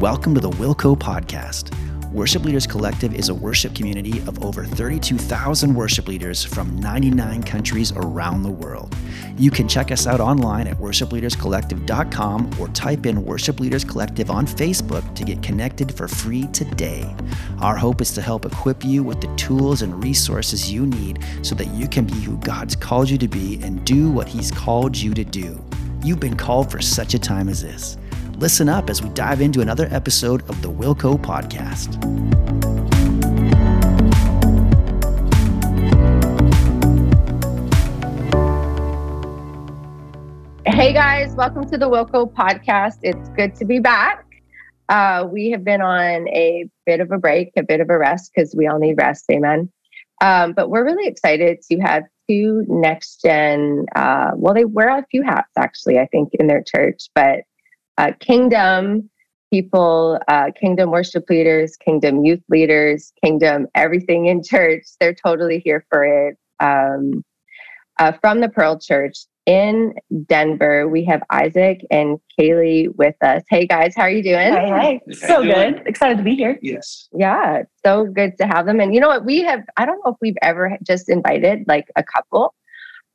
Welcome to the Wilco Podcast. Worship Leaders Collective is a worship community of over 32,000 worship leaders from 99 countries around the world. You can check us out online at worshipleaderscollective.com or type in Worship Leaders Collective on Facebook to get connected for free today. Our hope is to help equip you with the tools and resources you need so that you can be who God's called you to be and do what He's called you to do. You've been called for such a time as this. Listen up as we dive into another episode of the Wilco Podcast. Hey guys, welcome to the Wilco Podcast. It's good to be back. Uh, we have been on a bit of a break, a bit of a rest because we all need rest. Amen. Um, but we're really excited to have two next gen. Uh, well, they wear a few hats actually, I think, in their church, but uh, kingdom people, uh, kingdom worship leaders, kingdom youth leaders, kingdom everything in church. They're totally here for it. Um, uh, from the Pearl Church in Denver, we have Isaac and Kalei with us. Hey guys, how are you doing? Hey, hey. So good. Excited to be here. Yes. Yeah, so good to have them. And you know what? We have, I don't know if we've ever just invited like a couple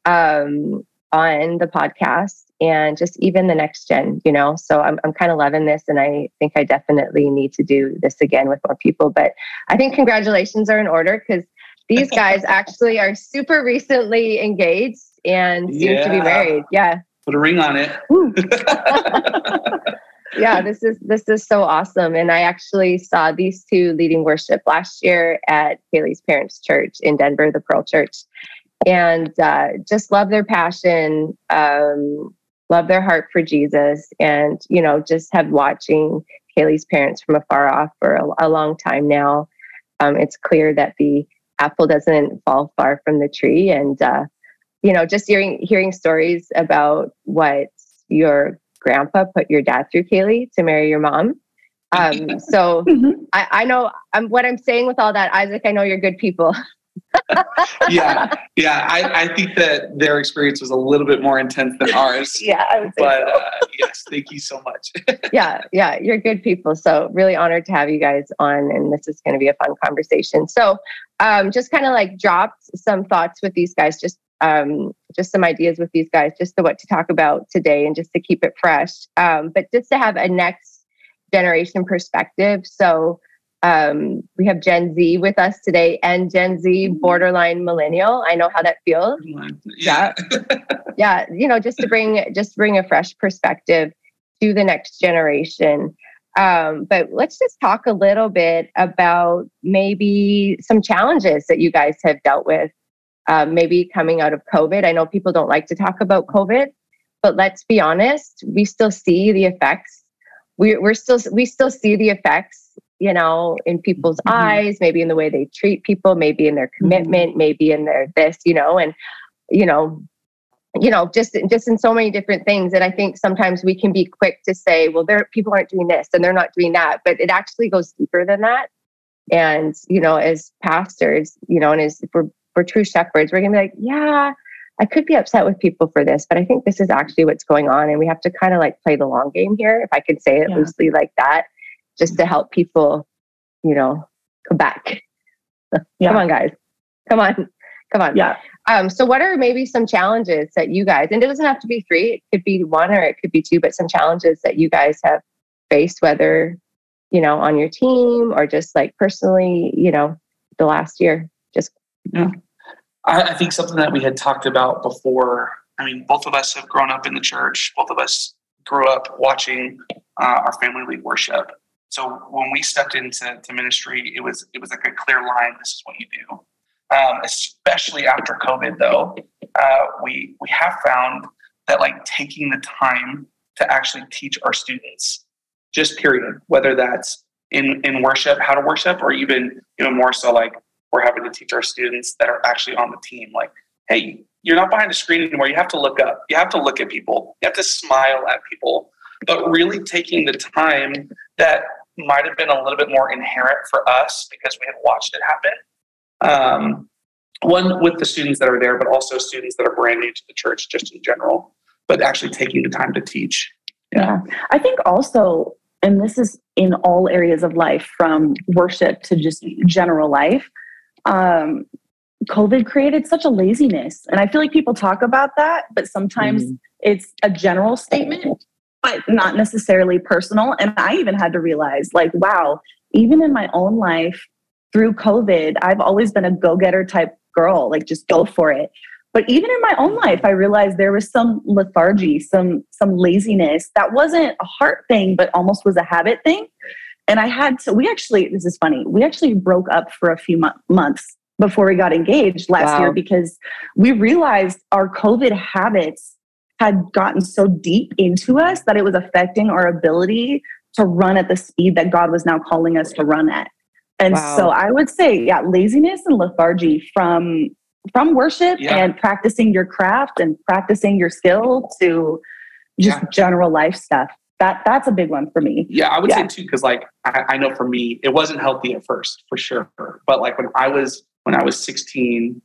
um, on the podcast and just even the next gen, you know. So I'm I'm kind of loving this, and I think I definitely need to do this again with more people. But I think congratulations are in order because these guys actually are super recently engaged and seem yeah. to be married. Yeah. Put a ring on it. yeah, this is this is so awesome. And I actually saw these two leading worship last year at Kalei's parents' church in Denver, the Pearl Church and uh, just love their passion, um, love their heart for Jesus, and you know, just have watching Kalei's parents from afar off for a, a long time now. Um, it's clear that the apple doesn't fall far from the tree, and uh, you know, just hearing hearing stories about what your grandpa put your dad through, Kalei, to marry your mom. Um, so mm-hmm. I, I know I'm, what I'm saying with all that, Isaac. I know you're good people. yeah, yeah. I, I think that their experience was a little bit more intense than ours. yeah, I would say but so. uh, yes, thank you so much. yeah, yeah. You're good people. So really honored to have you guys on, and this is going to be a fun conversation. So, um, just kind of like dropped some thoughts with these guys, just um, just some ideas with these guys, just to what to talk about today, and just to keep it fresh. Um, but just to have a next generation perspective. So um, we have Gen Z with us today and Gen Z mm-hmm. borderline millennial. I know how that feels. Yeah. Yeah. yeah. You know, just to bring just bring a fresh perspective to the next generation. Um, but let's just talk a little bit about maybe some challenges that you guys have dealt with, um, maybe coming out of COVID. I know people don't like to talk about COVID, but let's be honest, we still see the effects. We, we're still we still see the effects you know, in people's mm-hmm. eyes, maybe in the way they treat people, maybe in their mm-hmm. commitment, mm-hmm. maybe in their this, you know, and you know, you know, just just in so many different things. And I think sometimes we can be quick to say, well, there people aren't doing this and they're not doing that, but it actually goes deeper than that. And you know, as pastors, you know, and as we're we're true shepherds, we're gonna be like, yeah, I could be upset with people for this, but I think this is actually what's going on. And we have to kind of like play the long game here, if I could say it yeah. loosely like that just to help people, you know, come back. Yeah. Come on, guys. Come on. Come on. Yeah. Um, so what are maybe some challenges that you guys, and it doesn't have to be three, it could be one or it could be two, but some challenges that you guys have faced, whether, you know, on your team or just like personally, you know, the last year? Just yeah. I, I think something that we had talked about before. I mean, both of us have grown up in the church. Both of us grew up watching uh, our family lead worship. So when we stepped into to ministry, it was it was like a clear line. This is what you do. Um, especially after COVID, though, uh, we we have found that like taking the time to actually teach our students, just period, whether that's in in worship, how to worship, or even even more so like we're having to teach our students that are actually on the team, like, hey, you're not behind a screen anymore. You have to look up. You have to look at people. You have to smile at people. But really taking the time that might have been a little bit more inherent for us because we had watched it happen. Um, one with the students that are there, but also students that are brand new to the church, just in general, but actually taking the time to teach. Yeah. yeah. I think also and this is in all areas of life from worship to just general life um, covid created such a laziness and i feel like people talk about that but sometimes mm-hmm. it's a general statement but not necessarily personal. And i even had to realize like wow even in my own life through covid i've always been a go-getter type girl like just go for it. But even in my own life i realized there was some lethargy some some laziness. That wasn't a heart thing but almost was a habit thing. And i had to we actually this is funny we actually broke up for a few mo- months before we got engaged last wow. year because we realized our covid habits had gotten so deep into us that it was affecting our ability to run at the speed that god was now calling us to run at and wow. so i would say yeah laziness and lethargy from from worship yeah. and practicing your craft and practicing your skill to just yeah. general life stuff. That that's a big one for me. Yeah, I would yeah. say too, because like I, I know for me, it wasn't healthy at first for sure. But like when I was when I was 16,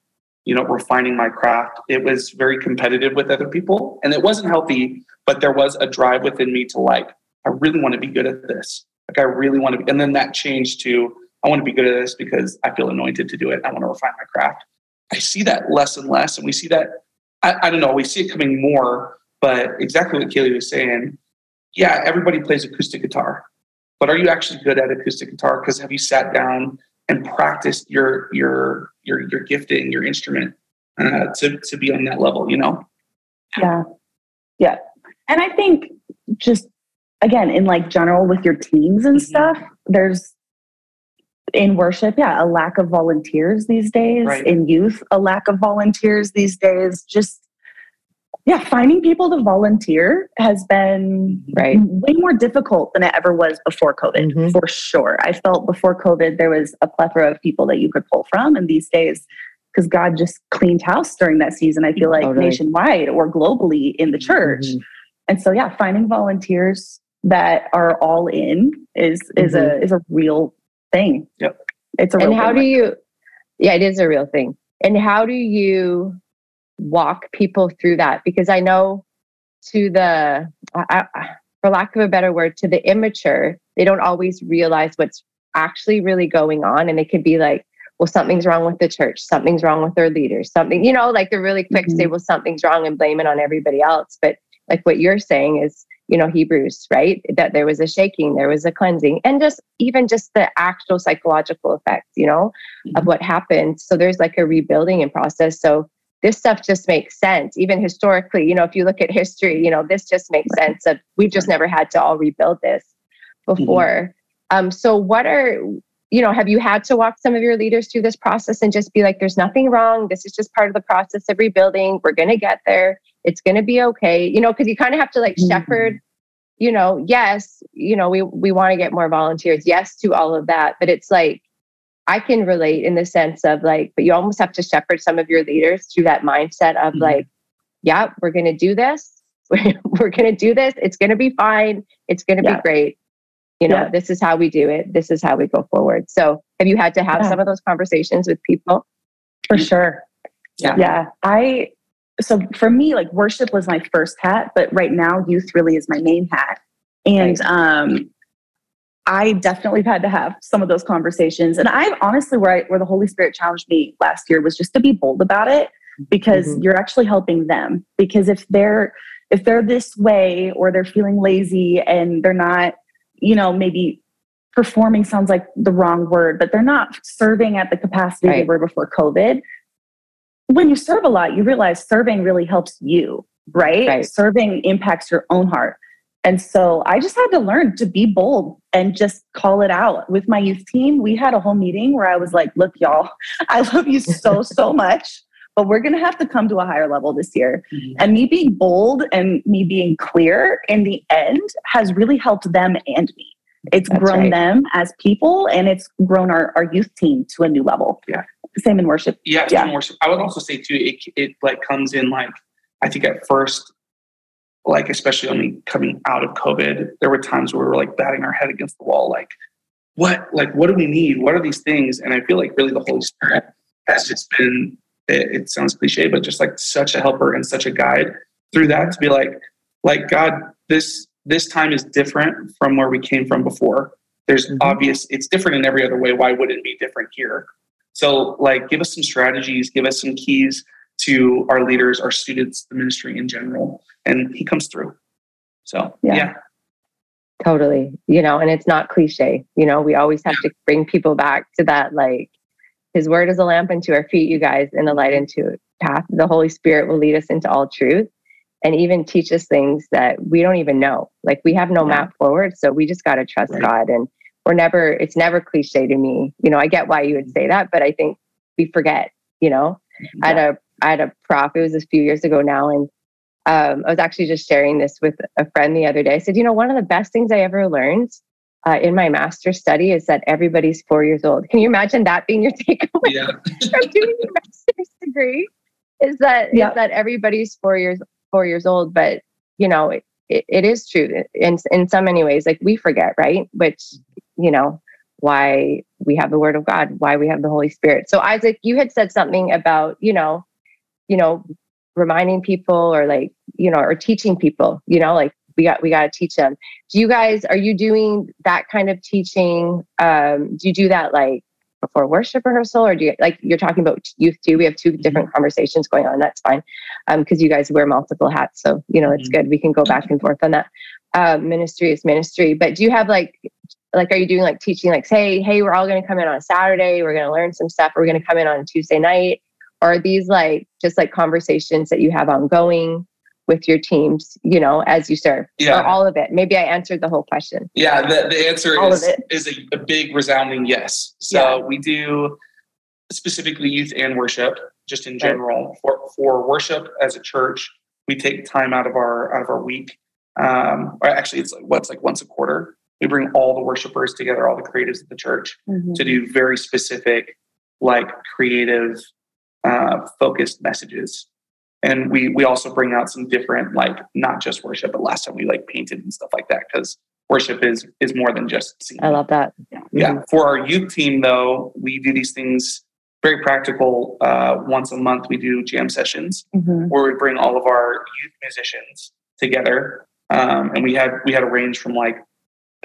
you know, refining my craft, it was very competitive with other people. And it wasn't healthy, but there was a drive within me to like, I really want to be good at this. Like I really want to be, and then that changed to I want to be good at this because I feel anointed to do it. I want to refine my craft. I see that less and less. And we see that, I, I don't know, we see it coming more, but exactly what Kalei was saying. Yeah, everybody plays acoustic guitar, but are you actually good at acoustic guitar? Because have you sat down and practiced your your your your gifting, your instrument uh, to to be on that level? You know. Yeah, yeah, and I think just again in like general with your teams and mm-hmm. stuff, there's in worship, yeah, a lack of volunteers these days. Right. In youth, a lack of volunteers these days. Just yeah, finding people to volunteer has been right. way more difficult than it ever was before COVID, mm-hmm. for sure. I felt before COVID there was a plethora of people that you could pull from, and these days, because God just cleaned house during that season, I feel like totally. nationwide or globally in the church. Mm-hmm. And so, yeah, finding volunteers that are all in is is mm-hmm. a is a real thing. Yep. It's a and how do you? Yeah, it is a real thing. And how do you walk people through that? Because I know to the, I, for lack of a better word, to the immature, they don't always realize what's actually really going on, and they could be like, well, something's wrong with the church, something's wrong with their leaders, something, you know, like they're really quick mm-hmm. to say, mm-hmm. well, something's wrong and blame it on everybody else. But like what you're saying is you know hebrews right that there was a shaking there was a cleansing and just even just the actual psychological effects you know mm-hmm. of what happened so there's like a rebuilding in process so this stuff just makes sense. Even historically you know if you look at history you know this just makes sense that we've just never had to all rebuild this before. Mm-hmm. um so what are you know have you had to walk some of your leaders through this process and just be like there's nothing wrong. This is just part of the process of rebuilding. We're going to get there. It's going to be okay. You know because you kind of have to like mm-hmm. shepherd you know yes you know we we want to get more volunteers yes to all of that but it's like i can relate in the sense of like but you almost have to shepherd some of your leaders through that mindset of mm-hmm. like yeah we're going to do this. We're going to do this. It's going to be fine. It's going to yeah. be great. You know yeah. this is how we do it. This is how we go forward. So have you had to have yeah. some of those conversations with people? For sure. Yeah. Yeah. I so for me, like worship was my first hat, but right now youth really is my main hat. And um, I definitely had to have some of those conversations. And I honestly, where I, where the Holy Spirit challenged me last year was just to be bold about it because mm-hmm. you're actually helping them. Because if they're if they're this way or they're feeling lazy and they're not, you know, maybe performing sounds like the wrong word, but they're not serving at the capacity right. they were before COVID when you serve a lot, you realize serving really helps you, right? right? Serving impacts your own heart. And so I just had to learn to be bold and just call it out. With my youth team, we had a whole meeting where I was like, look, y'all, I love you so, so much, but we're going to have to come to a higher level this year. Mm-hmm. And me being bold and me being clear in the end has really helped them and me. It's That's grown right. them as people and it's grown our, our youth team to a new level. Yeah same in worship. Yeah, yeah. in worship. I would also say too, it it like comes in like I think at first, like especially only coming out of COVID, there were times where we were like batting our head against the wall, like what like what do we need? What are these things? And I feel like really the Holy Spirit has just been it, it sounds cliche, but just like such a helper and such a guide through that to be like, like God, this this time is different from where we came from before. There's Mhm. obvious, it's different in every other way. Why would it be different here? So, like, give us some strategies, give us some keys to our leaders, our students, the ministry in general. And he comes through. So, Yeah. yeah. Totally. You know, and it's not cliche. You know, we always have to bring people back to that like his word is a lamp unto our feet, you guys, and a light into path. The Holy Spirit will lead us into all truth and even teach us things that we don't even know. Like we have no Yeah. map forward. So we just gotta trust Right. God. And we're never, it's never cliche to me. You know, I get why you would mm-hmm. say that, but I think we forget, you know. I had a I had a prof, it was a few years ago now, and um, I was actually just sharing this with a friend the other day. I said, you know, one of the best things I ever learned uh, in my master's study is that everybody's four years old. Can you imagine that being your takeaway Yeah. from doing your master's degree? Is that Yeah. that everybody's four years four years old? But you know, it, it, it is true in in so many ways. Like we forget, right? Which you know why we have the Word of God, why we have the Holy Spirit. So Isaac, you had said something about you know, you know, reminding people or like you know, or teaching people. You know, like we got we got to teach them. Do you guys are you doing that kind of teaching? Um, do you do that like before worship rehearsal, or do you like you're talking about youth too? We have two different conversations going on. That's fine because you guys wear multiple hats, so you know it's Mhm. good. We can go back and forth on that. Uh, ministry is ministry, but do you have like like are you doing like teaching like say hey we're all going to come in on a saturday we're going to learn some stuff we're going to come in on a tuesday night are these like just like conversations that you have ongoing with your teams you know as you serve Yeah. or all of it maybe i answered the whole question Yeah, the, the answer All of is a, a big resounding yes. So we do specifically youth and worship, just in general. For for worship as a church, we take time out of our out of our week. Um, or actually, it's like what's like once a quarter. We bring all the worshipers together, all the creatives of the church, Mhm. to do very specific, like creative, uh, focused messages. And we we also bring out some different, like not just worship, but last time we like painted and stuff like that because worship is is more than just singing. i love that Yeah. For our youth team, though, we do these things very practical. Uh, once a month, we do jam sessions Mhm. where we bring all of our youth musicians together, um, and we had we had a range from like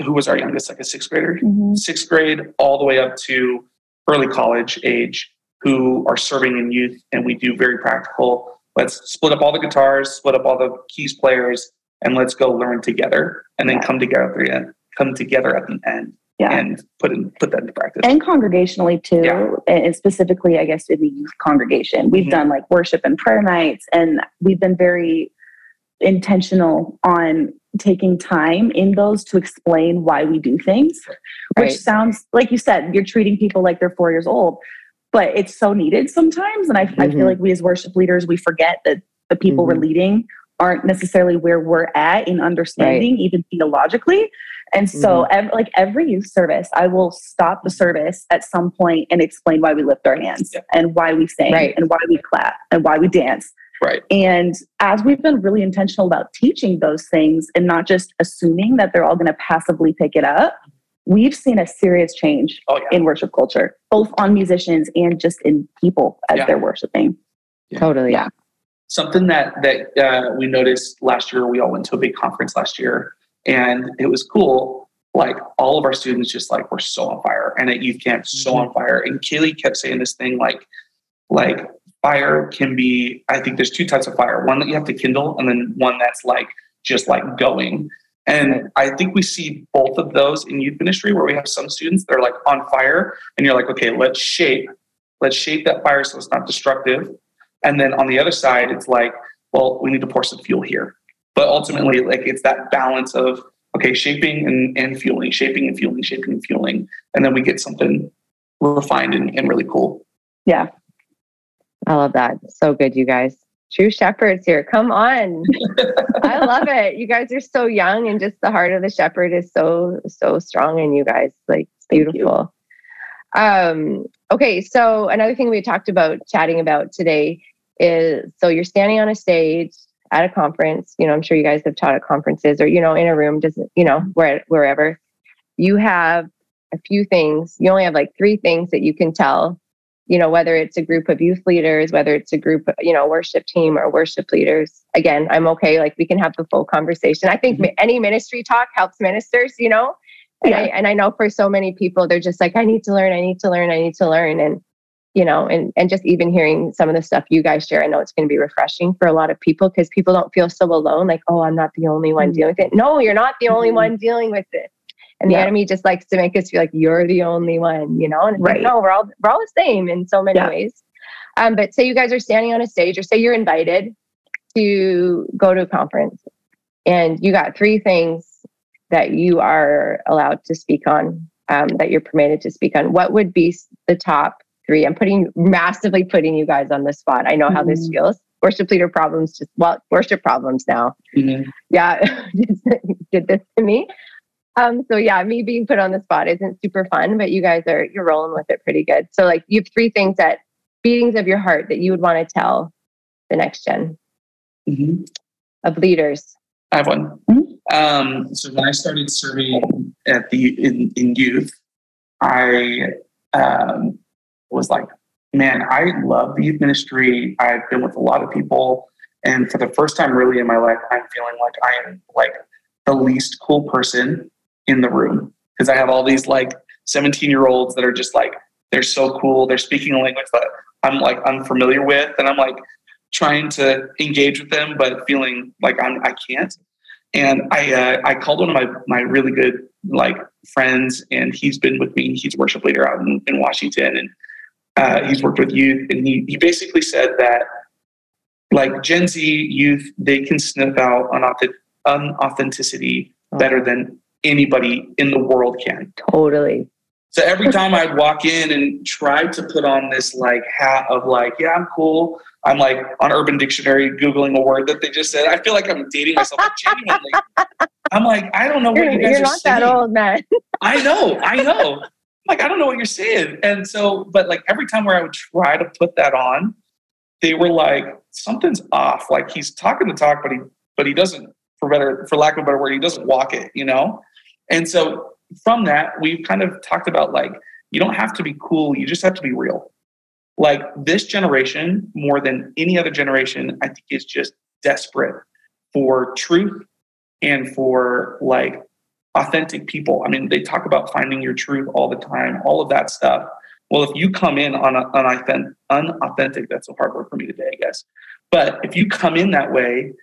who was our youngest, like a sixth grader, Mhm. sixth grade, all the way up to early college age, who are serving in youth, and we do very practical. Let's split up all the guitars, split up all the keys players, and let's go learn together, and then Yeah. come together at the end. Come together at the end Yeah. and put in put that into practice. and congregationally too Yeah. and specifically i guess in the youth congregation we've Mhm. done like worship and prayer nights and we've been very intentional on taking time in those to explain why we do things which Right. sounds like you said you're treating people like they're four years old but it's so needed sometimes and i, I Mhm. feel like we as worship leaders we forget that the people we're Mhm. leading aren't necessarily where we're at in understanding even theologically and so Mm-hmm. ev- like every youth service i will stop the service at some point and explain why we lift our hands Yeah. and why we sing Right. and why we clap and why we dance Right. and as we've been really intentional about teaching those things and not just assuming that they're all going to passively pick it up, we've seen a serious change Oh yeah. in worship culture, both on musicians and just in people as Yeah. they're worshiping. totally Yeah. Something that that uh, we noticed last year, we all went to a big conference last year, and it was cool. Like all of our students, just like were so on fire, and at youth camp, so on fire. And Kalei kept saying this thing like, like fire can be. I think there's two types of fire: one that you have to kindle, and then one that's like just like going. And I think we see both of those in youth ministry, where we have some students that are like on fire, and you're like, okay, let's shape, let's shape that fire so it's not destructive. And then on the other side, it's like, well, we need to pour some fuel here. But ultimately, like it's that balance of okay, shaping and, and fueling, shaping and fueling, shaping and fueling, and then we get something refined and, and really cool. Yeah. I love that. So good, you guys. True shepherds here. Come on. I love it. You guys are so young, and just the heart of the shepherd is so, so strong in you guys. Like, it's beautiful. Um, okay. So, another thing we talked about chatting about today is so you're standing on a stage at a conference. You know, I'm sure you guys have taught at conferences or, you know, in a room, doesn't, you know, where, wherever. You have a few things. You only have like three things that you can tell you know, whether it's a group of youth leaders, whether it's a group, of, you know, worship team or worship leaders, again, I'm okay. Like we can have the full conversation. I think mm-hmm. any ministry talk helps ministers, you know, and, yeah. I, and I know for so many people, they're just like, I need to learn, I need to learn, I need to learn. And, you know, and, and just even hearing some of the stuff you guys share, I know it's going to be refreshing for a lot of people because people don't feel so alone. Like, oh, I'm not the only one mm-hmm. dealing with it. No, you're not the only mm-hmm. one dealing with it. And the yeah. enemy just likes to make us feel like you're the only one, you know? And right. Like, no, we're all we're all the same in so many yeah. ways. Um, but say you guys are standing on a stage, or say you're invited to go to a conference, and you got three things that you are allowed to speak on, um, that you're permitted to speak on. What would be the top three? I'm putting massively putting you guys on the spot. I know how mm-hmm. this feels. Worship leader problems, just well, worship problems now. Mm-hmm. Yeah, did this to me. Um, so yeah, me being put on the spot isn't super fun, but you guys are you're rolling with it pretty good. So like you have three things that beatings of your heart that you would want to tell the next general mm-hmm. of leaders. I have one. Mm-hmm. Um, so when I started serving at the in, in youth, I um, was like, man, I love the youth ministry. I've been with a lot of people, and for the first time, really in my life, I'm feeling like I am like the least cool person in the room because I have all these like 17 year olds that are just like they're so cool. They're speaking a language that I'm like unfamiliar with, and I'm like trying to engage with them, but feeling like I'm I can't. And I uh, I called one of my my really good like friends, and he's been with me. He's a worship leader out in, in Washington, and uh, he's worked with youth, and he he basically said that like Gen Z youth, they can sniff out unauthenticity better than anybody in the world can. Totally. So every time I'd walk in and try to put on this like hat of like, yeah, I'm cool. I'm like on Urban Dictionary Googling a word that they just said. I feel like I'm dating myself like, genuinely. I'm like, I don't know what you're, you guys you're are not saying. that old, man. I know, I know. I'm like, I don't know what you're saying. And so, but like every time where I would try to put that on, they were like, something's off. Like he's talking the talk, but he but he doesn't, for better, for lack of a better word, he doesn't walk it, you know? And so from that, we've kind of talked about like, you don't have to be cool, you just have to be real. Like this generation, more than any other generation, I think is just desperate for truth and for like authentic people. I mean, they talk about finding your truth all the time, all of that stuff. Well, if you come in on an unauthentic, unauthentic, that's a hard word for me today, I guess. But if you come in that way,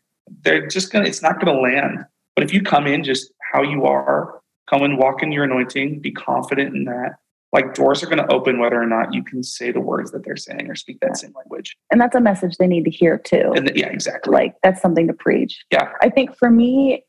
they're just gonna, it's not gonna land. But if you come in just how you are, come and walk in your anointing, be confident in that. Like doors are going to open whether or not you can say the words that they're saying or speak that same language. And that's a message they need to hear too. And the, yeah, exactly. Like that's something to preach. Yeah. I think for me,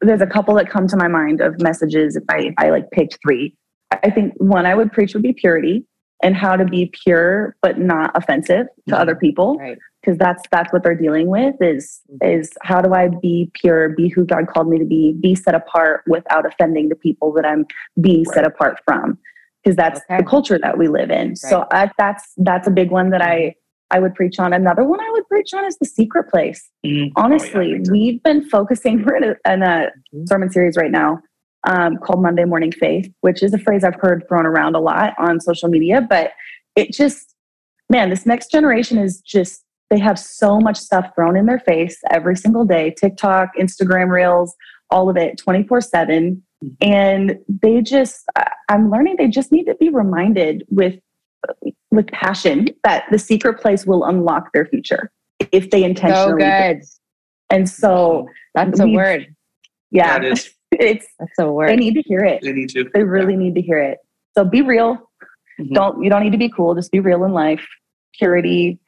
there's a couple that come to my mind of messages if I, I like picked three. I think one I would preach would be purity and how to be pure but not offensive to mm-hmm. other people. Right because that's that's what they're dealing with is mm-hmm. is how do i be pure be who god called me to be be set apart without offending the people that i'm being right. set apart from because that's okay. the culture that we live in right. so I, that's that's a big one that i i would preach on another one i would preach on is the secret place mm-hmm. honestly oh, yeah, we've been focusing we're in a, in a mm-hmm. sermon series right now um, called monday morning faith which is a phrase i've heard thrown around a lot on social media but it just man this next generation is just they have so much stuff thrown in their face every single day TikTok, Instagram Reels, all of it 24 7. Mm-hmm. And they just, I'm learning they just need to be reminded with with passion that the secret place will unlock their future if they intentionally. So good. And so that's a word. Yeah. it's that's a word. They need to hear it. They need to. They really yeah. need to hear it. So be real. Mm-hmm. Don't you don't need to be cool. Just be real in life. Purity,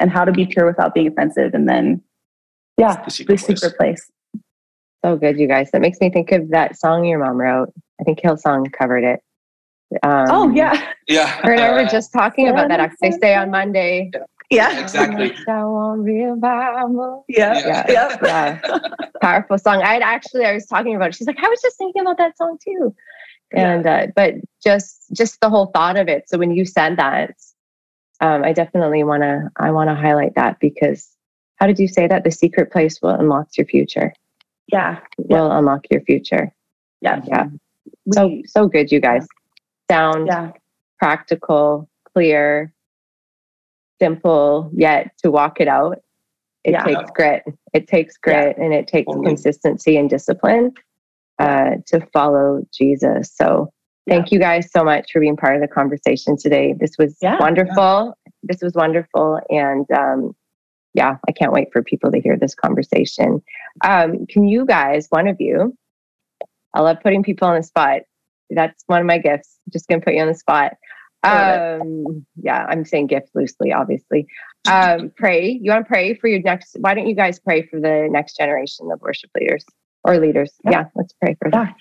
and how to be pure without being offensive. And then, yeah, the secret, the secret place. So good, you guys. That makes me think of that song your mom wrote. I think Hillsong covered it. Um, oh yeah, yeah. Her and I were just talking about that. They say on Monday. Yeah, exactly. Yeah, yeah, yeah. yeah. Powerful song. I actually I was talking about. It. She's like, I was just thinking about that song too, and uh, but just just the whole thought of it. So when you said that, um, I definitely want to I want to highlight that because how did you say that the secret place will unlock your future? Yeah, will yeah. unlock your future. Yeah, yeah. So so good, you guys. Sound, yeah. practical, clear, simple, yet to walk it out, it Yeah. takes grit. It takes grit and it takes consistency and discipline uh, to follow Jesus. So thank you guys so much for being part of the conversation today. This was Yeah. wonderful. This was wonderful. And um, yeah, I can't wait for people to hear this conversation. Um, can you guys, one of you, I love putting people on the spot. That's one of my gifts. Just gonna put you on the spot. Um, yeah, I'm saying gift loosely, obviously. Um, pray. You want to pray for your next? Why don't you guys pray for the next generation of worship leaders or leaders? Yeah. Yeah, let's pray for that.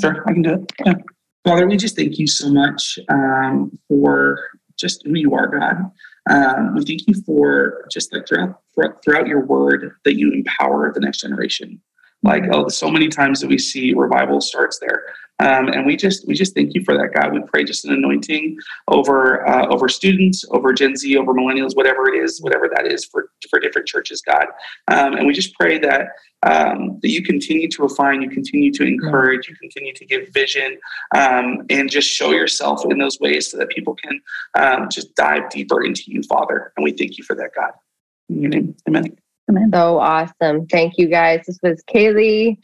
Sure, I can do it. Yeah. Father, we just thank you so much um, for just who you are, God. Um, we thank you for just like throughout throughout your word that you empower the next generation. Like oh, so many times that we see revival starts there, um, and we just we just thank you for that, God. We pray just an anointing over uh, over students, over Gen Z, over millennials, whatever it is, whatever that is for for different churches, God. Um, and we just pray that um, that you continue to refine, you continue to encourage, you continue to give vision, um, and just show yourself in those ways so that people can um, just dive deeper into you, Father. And we thank you for that, God. In your name, amen. Amen. So awesome. Thank you guys. This was Kalei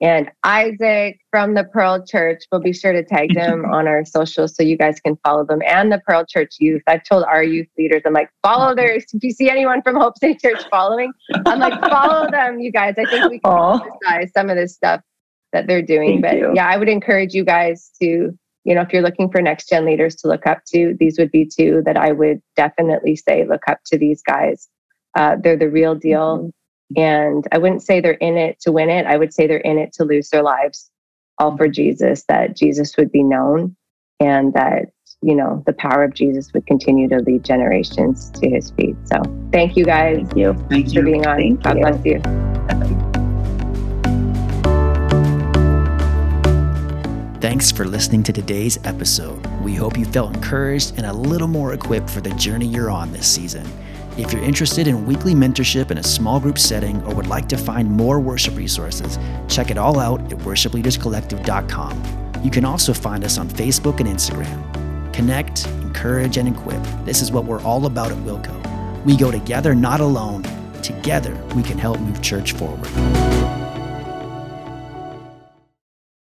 and Isaac from the Pearl Church. We'll be sure to tag them on our socials so you guys can follow them and the Pearl Church youth. I've told our youth leaders, I'm like, follow theirs. If you see anyone from Hope City Church following, I'm like, follow them, you guys. I think we can emphasize some of this stuff that they're doing. Thank but you. yeah, I would encourage you guys to, you know, if you're looking for next gen leaders to look up to, these would be two that I would definitely say look up to these guys. Uh, they're the real deal. And I wouldn't say they're in it to win it. I would say they're in it to lose their lives, all for Jesus, that Jesus would be known and that, you know, the power of Jesus would continue to lead generations to his feet. So thank you guys Thank you. Thank for you. being on. Thank God you. bless you. Thanks for listening to today's episode. We hope you felt encouraged and a little more equipped for the journey you're on this season. If you're interested in weekly mentorship in a small group setting or would like to find more worship resources, check it all out at worshipleaderscollective.com. You can also find us on Facebook and Instagram. Connect, encourage, and equip. This is what we're all about at Wilco. We go together, not alone. Together, we can help move church forward.